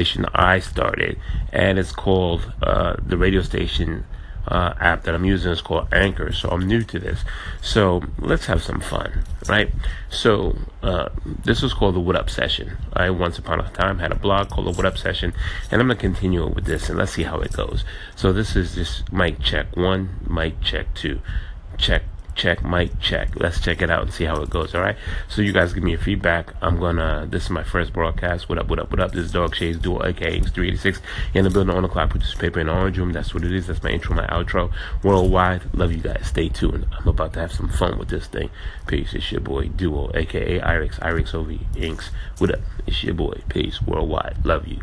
station I started, and it's called uh, the radio station uh, app that I'm using is called Anchor. So I'm new to this. So let's have some fun, right? So uh, this was called the What Up Session. I once upon a time had a blog called the What Up Session, and I'm gonna continue it with this, and let's see how it goes. So this is just mic check one, mic check two, check check, mic check. Let's check it out and see how it goes. All right. So you guys give me your feedback. I'm gonna. This is my first broadcast. What up? What up? What up? This is Dog Shades Dual, aka 386 in the building on the clock Put this paper in the orange room. That's what it is. That's my intro, my outro. Worldwide. Love you guys. Stay tuned. I'm about to have some fun with this thing. Peace. It's your boy Duo, aka Irix, Irix OV Inks. What up? It's your boy. Peace. Worldwide. Love you.